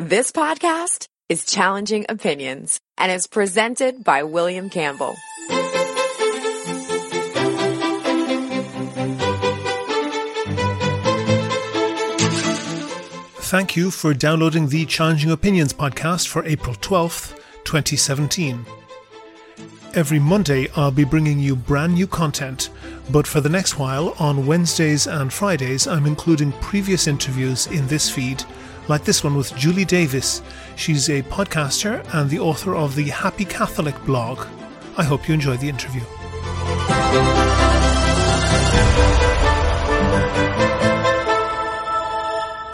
This podcast is Challenging Opinions and is presented by William Campbell. Thank you for downloading the Challenging Opinions podcast for April 12th, 2017. Every Monday, I'll be bringing you brand new content, but for the next while, on Wednesdays and Fridays, I'm including previous interviews in this feed, like this one with Julie Davis. She's a podcaster and the author of the Happy Catholic blog. I hope you enjoy the interview.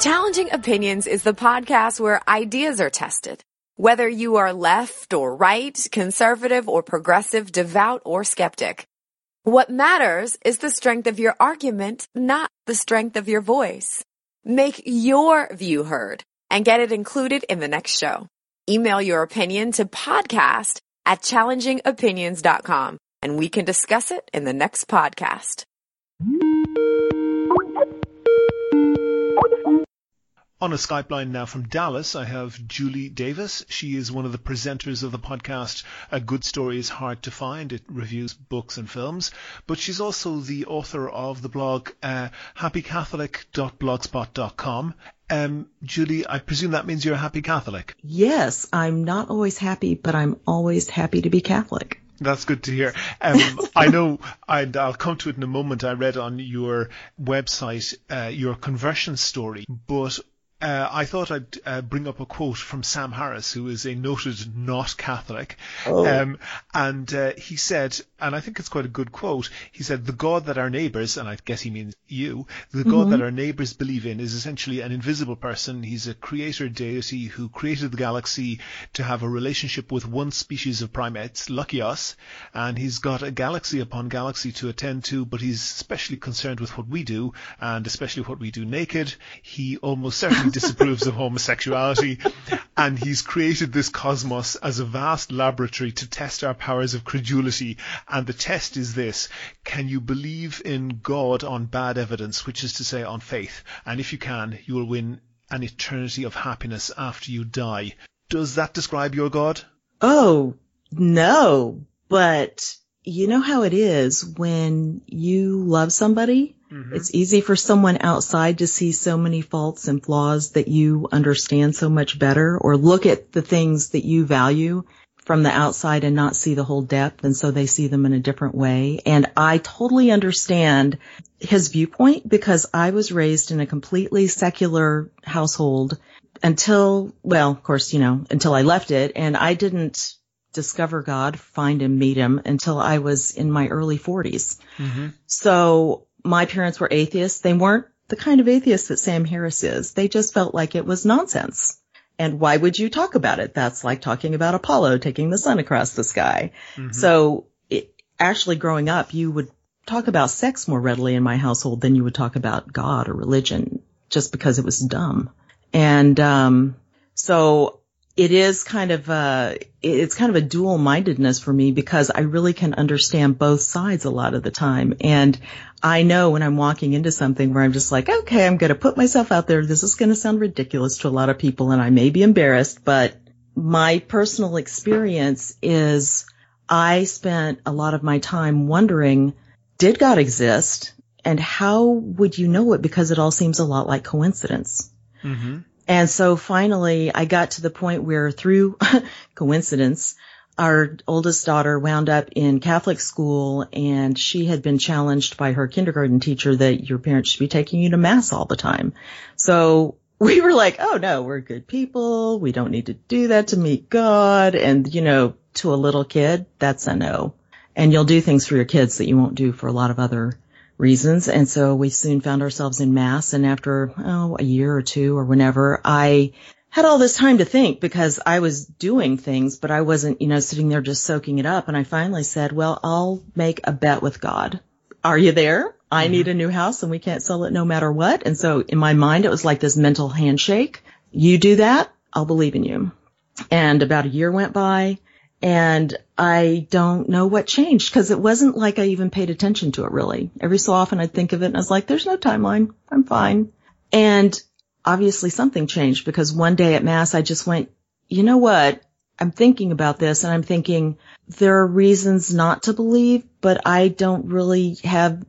Challenging Opinions is the podcast where ideas are tested. Whether you are left or right, conservative or progressive, devout or skeptic. What matters is the strength of your argument, not the strength of your voice. Make your view heard and get it included in the next show. Email your opinion to podcast at challengingopinions.com and we can discuss it in the next podcast. On a Skype line now from Dallas, I have Julie Davis. She is one of the presenters of the podcast A Good Story is Hard to Find. It reviews books and films. But she's also the author of the blog uh, happycatholic.blogspot.com. Um, Julie, I presume that means you're a happy Catholic. Yes, I'm not always happy, but I'm always happy to be Catholic. That's good to hear. Um, I know, and I'll come to it in a moment. I read on your website uh, your conversion story, but uh, I thought I'd uh, bring up a quote from Sam Harris, who is a noted not Catholic. Oh. Um, and uh, he said, and I think it's quite a good quote, he said, the God that our neighbours, and I guess he means you, the God Mm-hmm. that our neighbours believe in is essentially an invisible person. He's a creator deity who created the galaxy to have a relationship with one species of primates, lucky us, and he's got a galaxy upon galaxy to attend to, but he's especially concerned with what we do, and especially what we do naked. He almost certainly disapproves of homosexuality, and he's created this cosmos as a vast laboratory to test our powers of credulity. And the test is this: Can you believe in God on bad evidence, which is to say, on faith? And if you can, you will win an eternity of happiness after you die. Does that describe your God? Oh, no, but you know how it is when you love somebody? Mm-hmm. It's easy for someone outside to see so many faults and flaws that you understand so much better or look at the things that you value from the outside and not see the whole depth. And so they see them in a different way. And I totally understand his viewpoint because I was raised in a completely secular household until, well, of course, you know, until I left it and I didn't discover God, find him, meet him until I was in my early forties. Mm-hmm. So my parents were atheists. They weren't the kind of atheists that Sam Harris is. They just felt like it was nonsense. And why would you talk about it? That's like talking about Apollo taking the sun across the sky. So it, actually growing up, you would talk about sex more readily in my household than you would talk about God or religion just because it was dumb. And, um, so it is kind of uh it's kind of a dual mindedness for me because I really can understand both sides a lot of the time. And I know when I'm walking into something where I'm just like, okay, I'm going to put myself out there. This is going to sound ridiculous to a lot of people and I may be embarrassed, but my personal experience is I spent a lot of my time wondering, did God exist? And how would you know it? Because it all seems a lot like coincidence. And so finally I got to the point where through coincidence, our oldest daughter wound up in Catholic school and she had been challenged by her kindergarten teacher that your parents should be taking you to mass all the time. So we were like, oh no, we're good people. We don't need to do that to meet God. And you know, to a little kid, that's a no. And you'll do things for your kids that you won't do for a lot of other reasons. And so we soon found ourselves in mass. And after, oh, a year or two or whenever, I had all this time to think because I was doing things, but I wasn't, you know, sitting there just soaking it up. And I finally said, well, I'll make a bet with God. Are you there? I mm-hmm. need a new house and we can't sell it no matter what. And so in my mind, it was like this mental handshake. You do that, I'll believe in you. And about a year went by and I don't know what changed because it wasn't like I even paid attention to it really. Every so often I'd think of it and I was like, there's no timeline. I'm fine. And obviously something changed because one day at mass I just went, you know what? I'm thinking about this and I'm thinking there are reasons not to believe, but I don't really have,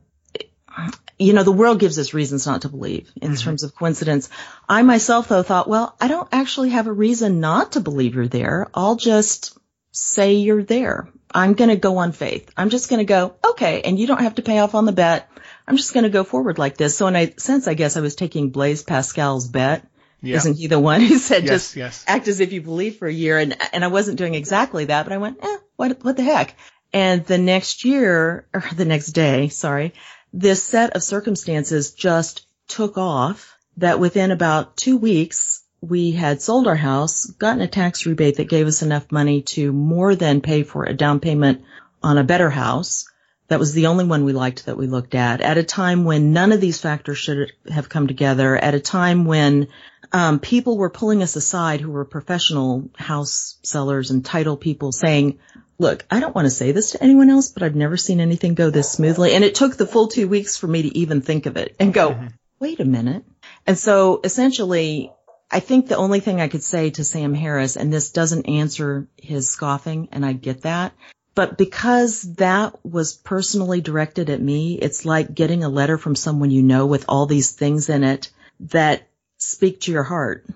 you know, the world gives us reasons not to believe in mm-hmm. terms of coincidence. I myself though thought, well, I don't actually have a reason not to believe you're there. I'll just say you're there. I'm going to go on faith. I'm just going to go, okay. And you don't have to pay off on the bet. I'm just going to go forward like this. So in a sense, I guess I was taking Blaise Pascal's bet. Yeah. Isn't he the one who said yes, just yes. act as if you believe for a year? And, and I wasn't doing exactly that, but I went, eh, what, what the heck? And the next year, or the next day, sorry, this set of circumstances just took off that within about two weeks, we had sold our house, gotten a tax rebate that gave us enough money to more than pay for a down payment on a better house. That was the only one we liked that we looked at at a time when none of these factors should have come together, at a time when um, people were pulling us aside who were professional house sellers and title people saying, look, I don't want to say this to anyone else, but I've never seen anything go this smoothly. And it took the full two weeks for me to even think of it and go, mm-hmm. wait a minute. And so essentially, I think the only thing I could say to Sam Harris, and this doesn't answer his scoffing, and I get that, but because that was personally directed at me, it's like getting a letter from someone you know with all these things in it that speak to your heart.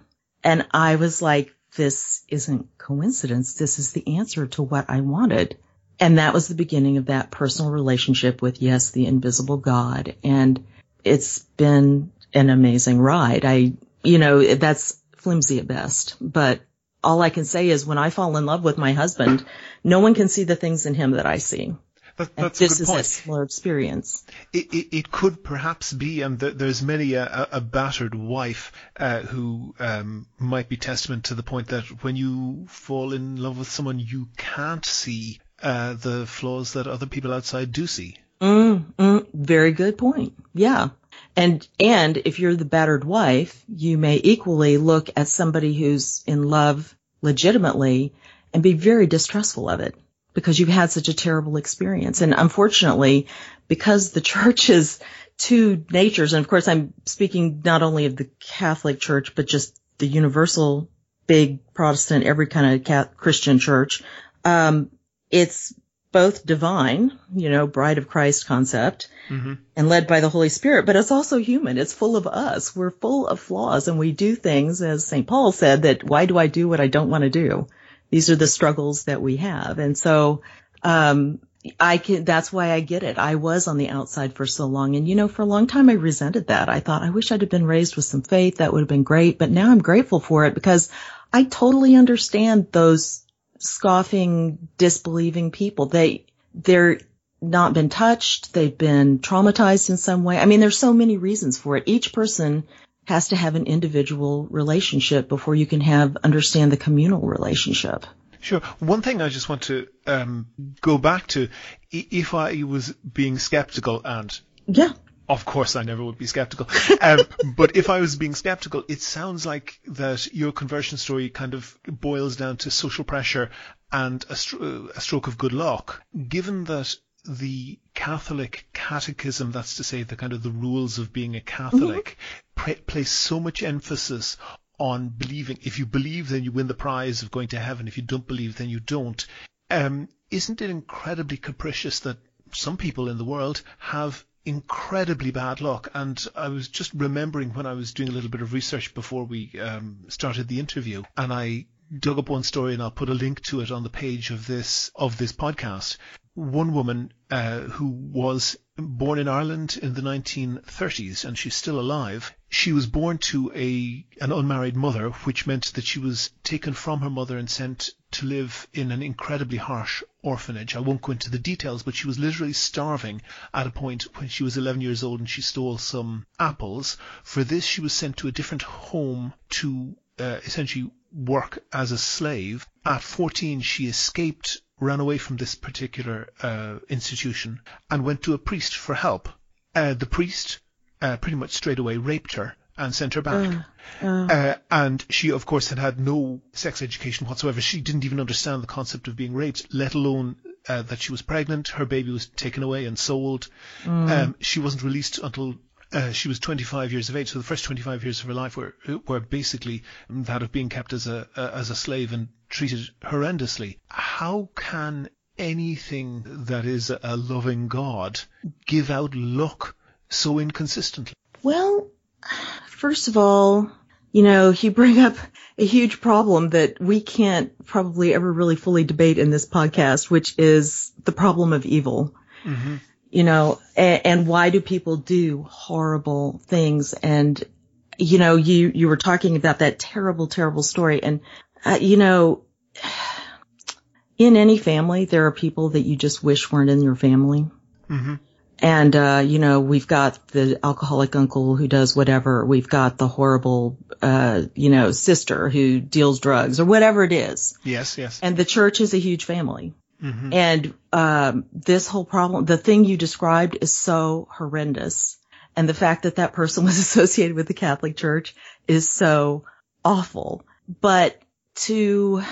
And I was like, this isn't coincidence. This is the answer to what I wanted. And that was the beginning of that personal relationship with, yes, the invisible God. And it's been an amazing ride. I, you know, that's flimsy at best, but all I can say is when I fall in love with my husband, no one can see the things in him that I see. That, that's this a good point. is a similar experience. It, it, it, could perhaps be, and th- there's many a, a battered wife uh, who um, might be testament to the point that when you fall in love with someone, you can't see uh, the flaws that other people outside do see. Mm, mm, very good point. Yeah. And, and if you're the battered wife, you may equally look at somebody who's in love legitimately and be very distrustful of it because you've had such a terrible experience. And unfortunately, because the church is two natures, and of course I'm speaking not only of the Catholic Church, but just the universal big Protestant, every kind of Christian church, um, it's both divine, you know, bride of Christ concept mm-hmm. and led by the Holy Spirit, but it's also human. It's full of us. We're full of flaws and we do things, as St. Paul said, that why do I do what I don't want to do? These are the struggles that we have. And so, um, I can, that's why I get it. I was on the outside for so long. And you know, for a long time I resented that. I thought I wish I'd have been raised with some faith. That would have been great. But now I'm grateful for it because I totally understand those scoffing, disbelieving people. They, they're not been touched. They've been traumatized in some way. I mean, there's so many reasons for it. Each person has to have an individual relationship before you can have, understand the communal relationship. Sure. One thing I just want to um, go back to, if I was being skeptical and yeah, of course, I never would be skeptical. Um, but if I was being skeptical, it sounds like that your conversion story kind of boils down to social pressure and a, stro- a stroke of good luck. Given that the Catholic catechism, that's to say the kind of the rules of being a Catholic, mm-hmm. place so much emphasis on believing. If you believe, then you win the prize of going to heaven. If you don't believe, then you don't. Um, isn't it incredibly capricious that some people in the world have incredibly bad luck. And I was just remembering when I was doing a little bit of research before we um, started the interview, and I dug up one story, and I'll put a link to it on the page of this of this podcast. One woman uh, who was born in Ireland in the 1930s, and she's still alive. She was born to a an unmarried mother, which meant that she was taken from her mother and sent to live in an incredibly harsh orphanage. I won't go into the details, but she was literally starving at a point when she was 11 years old and she stole some apples. For this, she was sent to a different home to uh, essentially work as a slave. At 14, she escaped ran away from this particular uh, institution and went to a priest for help. Uh, the priest uh, pretty much straight away raped her and sent her back. Uh, uh. and she, of course, had had no sex education whatsoever. She didn't even understand the concept of being raped, let alone uh, that she was pregnant. Her baby was taken away and sold. Mm. Um, she wasn't released until uh, she was 25 years of age. So the first 25 years of her life were were basically that of being kept as a, a as a slave and treated horrendously. How can anything that is a loving God give out luck so inconsistently? Well, first of all, you know, you bring up a huge problem that we can't probably ever really fully debate in this podcast, which is the problem of evil. Mm-hmm. You know, and, and why do people do horrible things? And, you know, you, you were talking about that terrible, terrible story. And, uh, you know, in any family, there are people that you just wish weren't in your family. Mm-hmm. And, uh, you know, we've got the alcoholic uncle who does whatever. We've got the horrible, uh, you know, sister who deals drugs or whatever it is. Yes, yes. And the church is a huge family. Mm-hmm. And, um, this whole problem, the thing you described is so horrendous. And the fact that that person was associated with the Catholic Church is so awful. But to,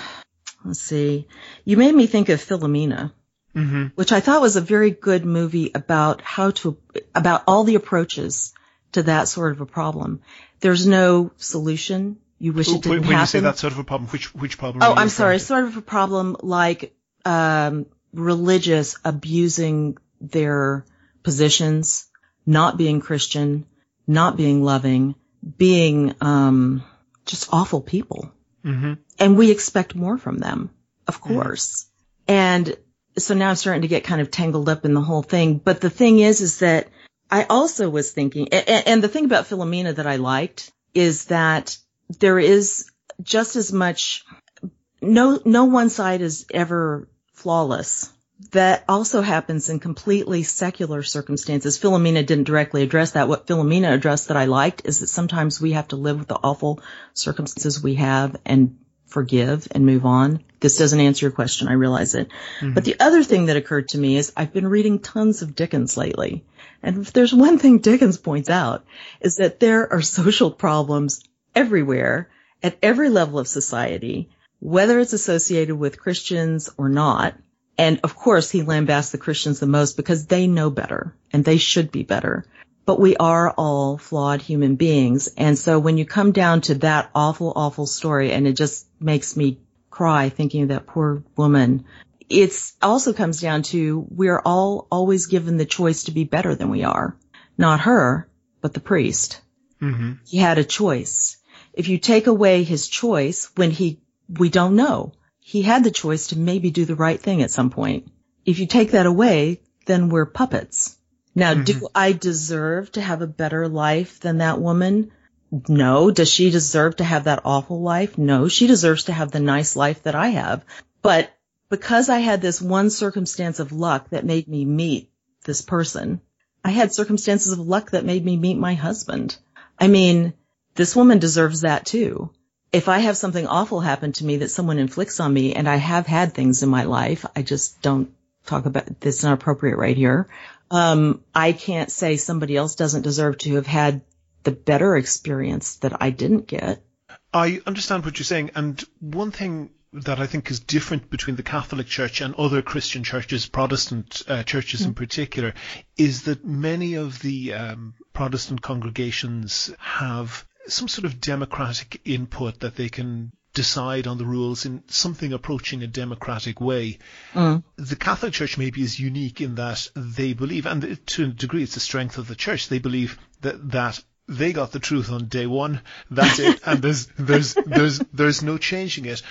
let's see, you made me think of Philomena mm-hmm. which I thought was a very good movie about how to, about all the approaches to that sort of a problem. There's no solution. You wish it didn't when happen. When you say that sort of a problem, which, which problem? Oh, I'm sorry. To? Sort of a problem like, um, religious abusing their positions, not being Christian, not being loving, being, um, just awful people. Mm-hmm. And we expect more from them, of mm-hmm. course. Mm-hmm. And so now I'm starting to get kind of tangled up in the whole thing. But the thing is, is that I also was thinking, and, and the thing about Philomena that I liked is that there is just as much, no, no one side is ever flawless. That also happens in completely secular circumstances. Philomena didn't directly address that. What Philomena addressed that I liked is that sometimes we have to live with the awful circumstances we have and forgive and move on. This doesn't answer your question. I realize it. Mm-hmm. But the other thing that occurred to me is I've been reading tons of Dickens lately. And if there's one thing Dickens points out is that there are social problems everywhere at every level of society, whether it's associated with Christians or not. And of course, he lambasts the Christians the most because they know better and they should be better but we are all flawed human beings. And so when you come down to that awful, awful story, and it just makes me cry thinking of that poor woman, it also comes down to we're all always given the choice to be better than we are. Not her, but the priest. Mm-hmm. He had a choice. If you take away his choice when he, we don't know. He had the choice to maybe do the right thing at some point. If you take that away, then we're puppets. Now, mm-hmm. do I deserve to have a better life than that woman? No. Does she deserve to have that awful life? No. She deserves to have the nice life that I have. But because I had this one circumstance of luck that made me meet this person, I had circumstances of luck that made me meet my husband. I mean, this woman deserves that too. If I have something awful happen to me that someone inflicts on me, and I have had things in my life, I just don't talk about this not appropriate right here um, I can't say somebody else doesn't deserve to have had the better experience that I didn't get. I understand what you're saying, and one thing that I think is different between the Catholic Church and other Christian churches, Protestant uh, churches mm-hmm. in particular, is that many of the um, Protestant congregations have some sort of democratic input that they can decide on the rules in something approaching a democratic way. Mm. The Catholic Church maybe is unique in that they believe, and to a degree it's the strength of the church, they believe that, that they got the truth on day one. That's it. and there's, there's, there's, there's no changing it.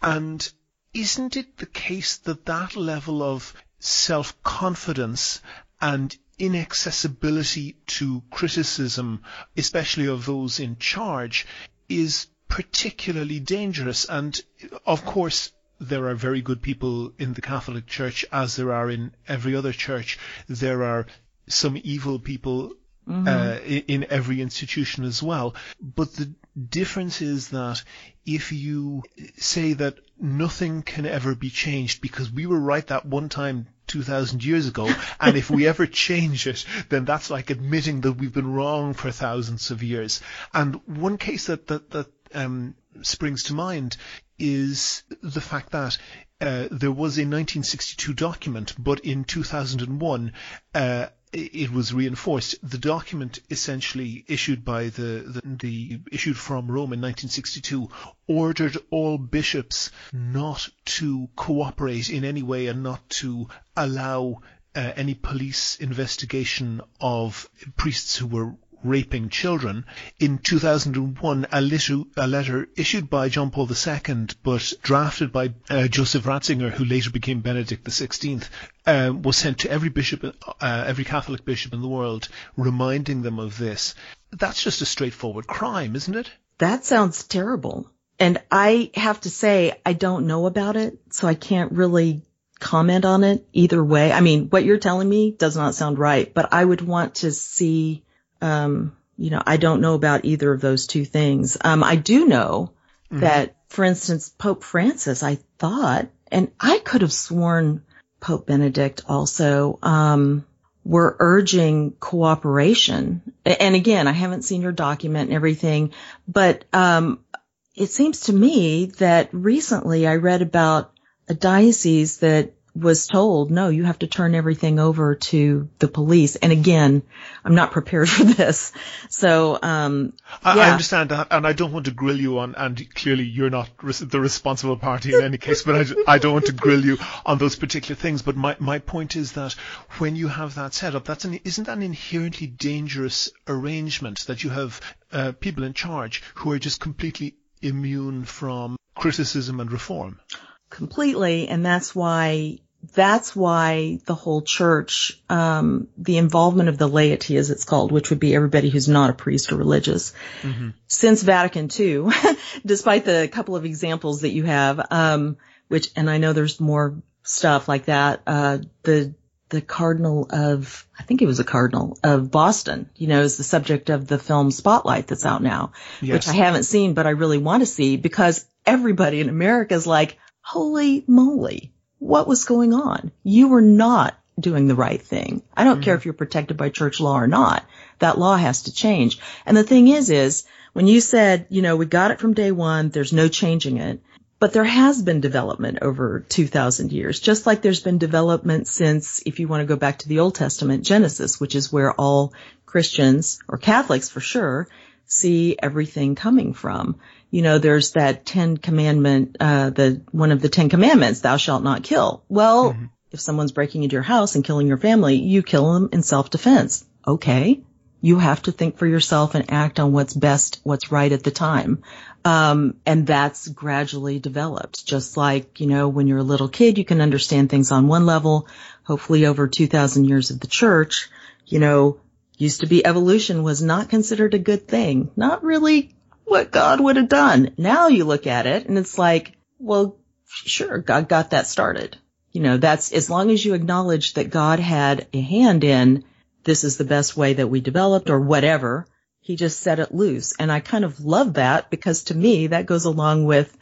And isn't it the case that that level of self-confidence and inaccessibility to criticism, especially of those in charge, is particularly dangerous. And of course, there are very good people in the Catholic Church, as there are in every other church. There are some evil people mm-hmm. uh, in every institution as well. But the difference is that if you say that nothing can ever be changed because we were right that one time 2000 years ago, and if we ever change it, then that's like admitting that we've been wrong for thousands of years. And one case that, that, that um, springs to mind is the fact that uh, there was a 1962 document, but in 2001, uh, it was reinforced. The document essentially issued by the, the, the, issued from Rome in 1962 ordered all bishops not to cooperate in any way and not to allow uh, any police investigation of priests who were raping children. In 2001, a, a letter issued by John Paul II, but drafted by uh, Joseph Ratzinger, who later became Benedict XVI, uh, was sent to every bishop, uh, every Catholic bishop in the world, reminding them of this. That's just a straightforward crime, isn't it? That sounds terrible. And I have to say, I don't know about it, so I can't really comment on it either way. I mean, what you're telling me does not sound right, but I would want to see um, you know, I don't know about either of those two things. Um, I do know mm-hmm. that, for instance, Pope Francis, I thought, and I could have sworn Pope Benedict also, um, were urging cooperation. And again, I haven't seen your document and everything, but, um, it seems to me that recently I read about a diocese that was told, no, you have to turn everything over to the police. And again, I'm not prepared for this. So, um, I, I understand that, and I don't want to grill you on, and clearly you're not the responsible party in any case, but I, I don't want to grill you on those particular things. But my, my point is that when you have that set up, that's an, isn't that an inherently dangerous arrangement that you have uh, people in charge who are just completely immune from criticism and reform? completely and that's why that's why the whole church, um, the involvement of the laity, as it's called, which would be everybody who's not a priest or religious, mm-hmm. since Vatican II, despite the couple of examples that you have, um, which, and I know there's more stuff like that, uh, the the cardinal of, I think it was a cardinal of Boston, you know, is the subject of the film Spotlight that's out now, yes. which I haven't seen, but I really want to see because everybody in America is like, holy moly, what was going on? You were not doing the right thing. I don't mm-hmm. care if you're protected by church law or not. That law has to change. And the thing is, is when you said, you know, we got it from day one, there's no changing it. But there has been development over 2000 years, just like there's been development since, if you want to go back to the Old Testament, Genesis, which is where all Christians, or Catholics for sure, see everything coming from you know, there's that Ten Commandment, uh, the, one of the Ten Commandments, thou shalt not kill. Well, mm-hmm. if someone's breaking into your house and killing your family, you kill them in self-defense. Okay. You have to think for yourself and act on what's best, what's right at the time. Um, and that's gradually developed. Just like, you know, when you're a little kid, you can understand things on one level. Hopefully over 2000 years of the church, you know, used to be evolution was not considered a good thing. Not really what God would have done. Now you look at it and it's like, well, sure, God got that started. You know, that's as long as you acknowledge that God had a hand in this is the best way that we developed or whatever. He just set it loose. And I kind of love that because to me that goes along with,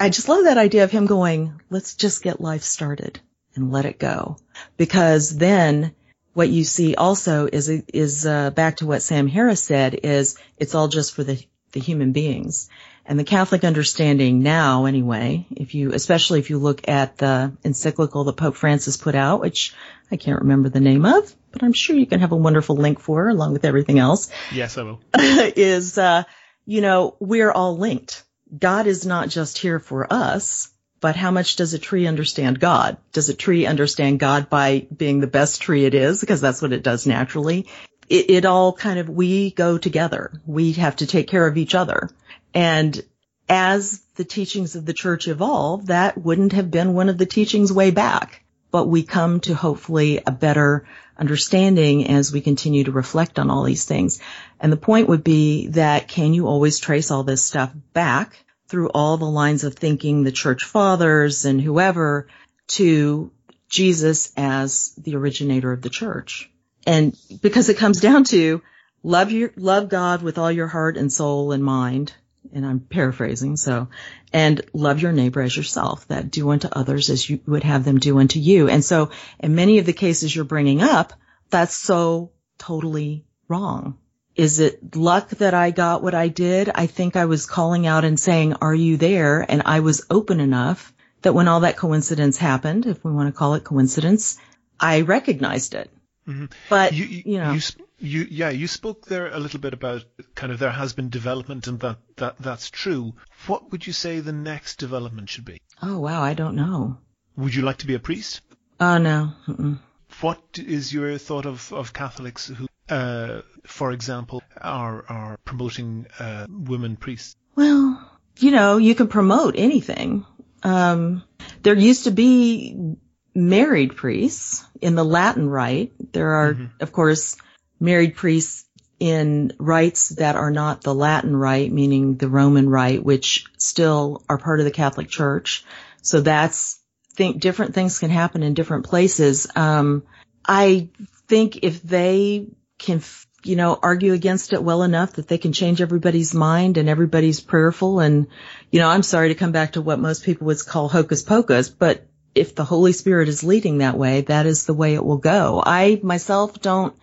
I just love that idea of him going, let's just get life started and let it go. Because then what you see also is, is, uh, back to what Sam Harris said is it's all just for the the human beings. And the Catholic understanding now, anyway, if you, especially if you look at the encyclical that Pope Francis put out, which I can't remember the name of, but I'm sure you can have a wonderful link for along with everything else. Yes, I will. is, uh, you know, we're all linked. God is not just here for us, but how much does a tree understand God? Does a tree understand God by being the best tree it is? Because that's what it does naturally it, it all kind of, we go together. We have to take care of each other. And as the teachings of the church evolve, that wouldn't have been one of the teachings way back. But we come to hopefully a better understanding as we continue to reflect on all these things. And the point would be that can you always trace all this stuff back through all the lines of thinking, the church fathers and whoever, to Jesus as the originator of the church? And because it comes down to love your, love God with all your heart and soul and mind. And I'm paraphrasing, so, and love your neighbor as yourself, that do unto others as you would have them do unto you. And so in many of the cases you're bringing up, that's so totally wrong. Is it luck that I got what I did? I think I was calling out and saying, are you there? And I was open enough that when all that coincidence happened, if we want to call it coincidence, I recognized it Mm-hmm. But you, you, you know, you, you, yeah, you spoke there a little bit about kind of there has been development and that, that that's true. What would you say the next development should be? Oh wow, I don't know. Would you like to be a priest? Oh no. Mm-mm. What is your thought of, of Catholics who, uh, for example, are are promoting uh, women priests? Well, you know, you can promote anything. Um, there used to be married priests in the Latin rite. There are, mm-hmm. of course, married priests in rites that are not the Latin rite, meaning the Roman rite, which still are part of the Catholic Church. So that's think different things can happen in different places. Um, I think if they can, you know, argue against it well enough that they can change everybody's mind and everybody's prayerful and, you know, I'm sorry to come back to what most people would call hocus pocus, but if the Holy Spirit is leading that way, that is the way it will go. I myself don't,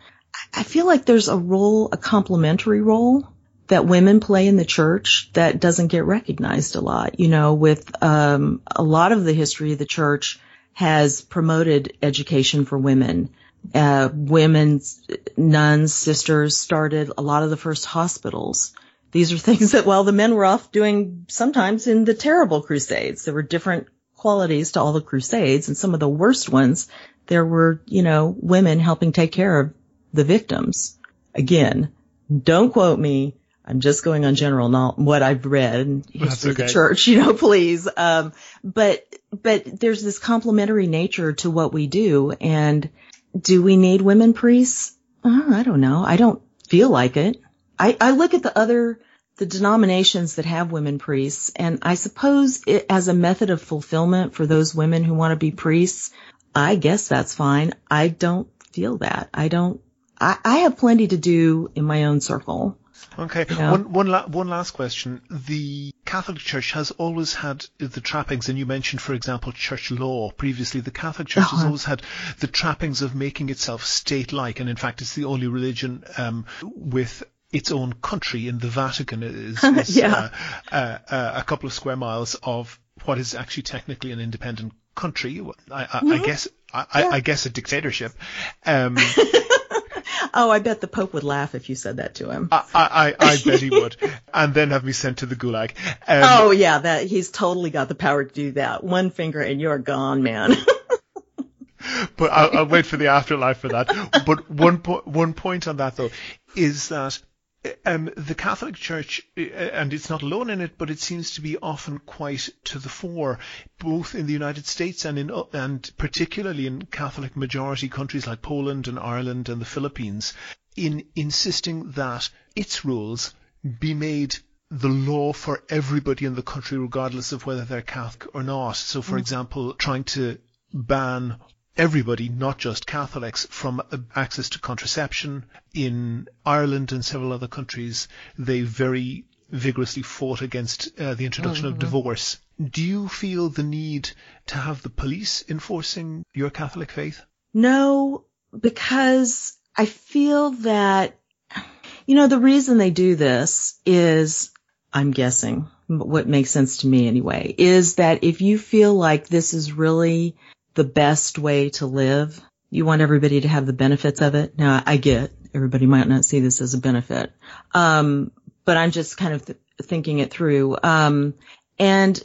I feel like there's a role, a complementary role that women play in the church that doesn't get recognized a lot. You know, with um, a lot of the history of the church has promoted education for women. Uh, women's nuns, sisters started a lot of the first hospitals. These are things that while the men were off doing sometimes in the terrible crusades, there were different qualities to all the crusades and some of the worst ones, there were, you know, women helping take care of the victims. Again, don't quote me. I'm just going on general not what I've read in history okay. of the church, you know, please. Um, but, but there's this complementary nature to what we do. And do we need women priests? Uh, I don't know. I don't feel like it. I, I look at the other the denominations that have women priests. And I suppose it, as a method of fulfillment for those women who want to be priests, I guess that's fine. I don't feel that. I don't, I, I have plenty to do in my own circle. Okay. You know? One, one, la- one last question. The Catholic Church has always had the trappings, and you mentioned, for example, church law. Previously, the Catholic Church uh-huh. has always had the trappings of making itself state-like, and in fact, it's the only religion um, with its own country in the Vatican is, is yeah. uh, uh, uh, a couple of square miles of what is actually technically an independent country. I, I, mm-hmm. I guess I, yeah. I, guess a dictatorship. Um, oh, I bet the Pope would laugh if you said that to him. I, I, I bet he would, and then have me sent to the Gulag. Um, oh yeah, that he's totally got the power to do that. One finger and you're gone, man. but I'll, I'll, wait for the afterlife for that. But one po- one point on that though is that um, the Catholic Church, uh, and it's not alone in it, but it seems to be often quite to the fore, both in the United States and in uh, and particularly in Catholic majority countries like Poland and Ireland and the Philippines, in insisting that its rules be made the law for everybody in the country, regardless of whether they're Catholic or not. So, for mm. example, trying to ban everybody, not just Catholics, from access to contraception. In Ireland and several other countries, they very vigorously fought against uh, the introduction mm-hmm. of divorce. Do you feel the need to have the police enforcing your Catholic faith? No, because I feel that, you know, the reason they do this is, I'm guessing, what makes sense to me anyway, is that if you feel like this is really the best way to live. You want everybody to have the benefits of it. Now I get everybody might not see this as a benefit. Um, but I'm just kind of th- thinking it through. Um, and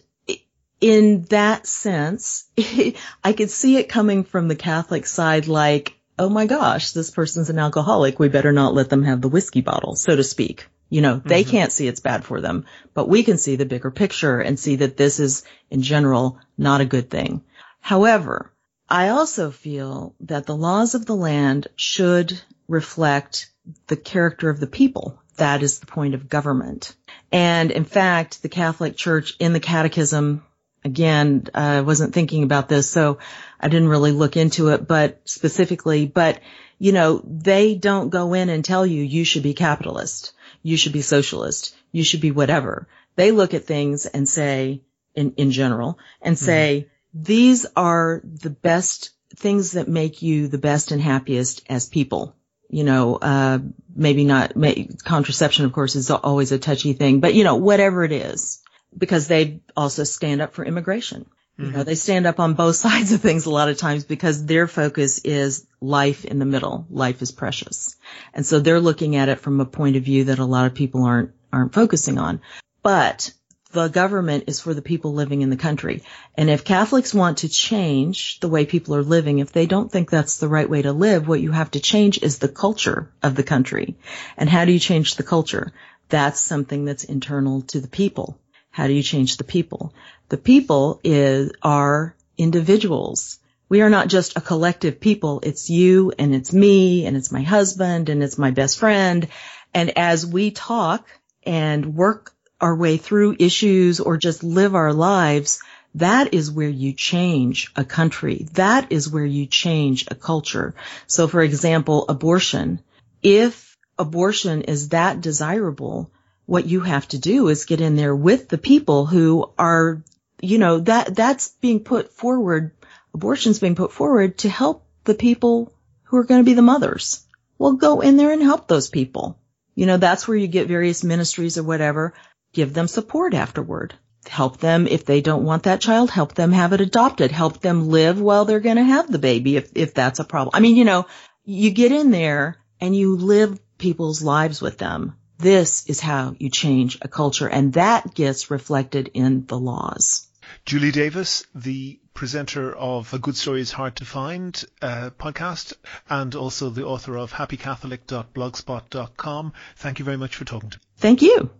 in that sense, I could see it coming from the Catholic side like, oh my gosh, this person's an alcoholic. We better not let them have the whiskey bottle, so to speak. You know, they mm-hmm. can't see it's bad for them, but we can see the bigger picture and see that this is in general not a good thing. However, I also feel that the laws of the land should reflect the character of the people. That is the point of government. And in fact, the Catholic Church in the Catechism, again, I wasn't thinking about this, so I didn't really look into it, but specifically, but you know, they don't go in and tell you you should be capitalist, you should be socialist, you should be whatever. They look at things and say, in, in general, and say, mm-hmm these are the best things that make you the best and happiest as people. You know, uh, maybe not, may, contraception of course is always a touchy thing, but you know, whatever it is, because they also stand up for immigration. You know, they stand up on both sides of things a lot of times because their focus is life in the middle. Life is precious. And so they're looking at it from a point of view that a lot of people aren't, aren't focusing on. But the government is for the people living in the country. And if Catholics want to change the way people are living, if they don't think that's the right way to live, what you have to change is the culture of the country. And how do you change the culture? That's something that's internal to the people. How do you change the people? The people is, are individuals. We are not just a collective people. It's you and it's me and it's my husband and it's my best friend. And as we talk and work our way through issues or just live our lives, that is where you change a country. That is where you change a culture. So for example, abortion. If abortion is that desirable, what you have to do is get in there with the people who are, you know, that, that's being put forward, abortion's being put forward to help the people who are going to be the mothers. Well, go in there and help those people. You know, that's where you get various ministries or whatever. Give them support afterward. Help them if they don't want that child, help them have it adopted, help them live while they're going to have the baby if, if that's a problem. I mean, you know, you get in there and you live people's lives with them this is how you change a culture, and that gets reflected in the laws. Julie Davis, the presenter of A Good Story is Hard to Find uh, podcast, and also the author of happycatholic.blogspot.com. Thank you very much for talking to me. Thank you.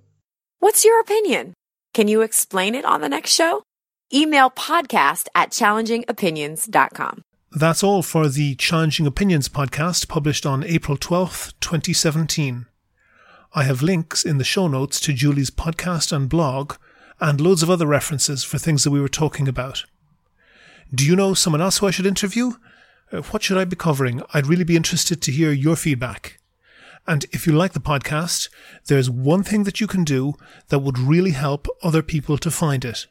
What's your opinion? Can you explain it on the next show? Email podcast at challengingopinions.com. That's all for the Challenging Opinions podcast published on April 12th, 2017. I have links in the show notes to Julie's podcast and blog, and loads of other references for things that we were talking about. Do you know someone else who I should interview? Uh, what should I be covering? I'd really be interested to hear your feedback. And if you like the podcast, there's one thing that you can do that would really help other people to find it.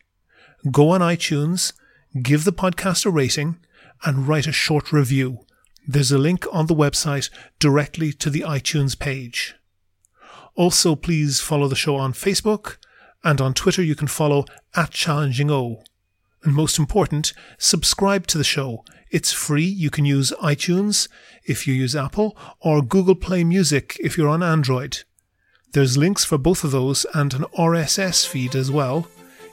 Go on iTunes, give the podcast a rating, and write a short review. There's a link on the website directly to the iTunes page. Also, please follow the show on Facebook and on Twitter you can follow at Challenging O. And most important, subscribe to the show. It's free. You can use iTunes if you use Apple or Google Play Music if you're on Android. There's links for both of those and an RSS feed as well.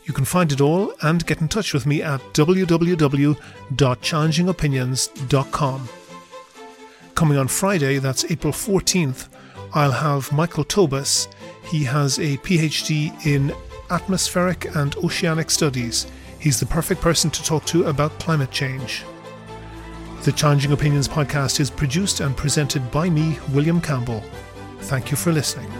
You can find it all and get in touch with me at www.challengingopinions.com. Coming on Friday, that's April 14th, I'll have Michael Tobis. He has a PhD in atmospheric and oceanic studies. He's the perfect person to talk to about climate change. The Challenging Opinions podcast is produced and presented by me, William Campbell. Thank you for listening.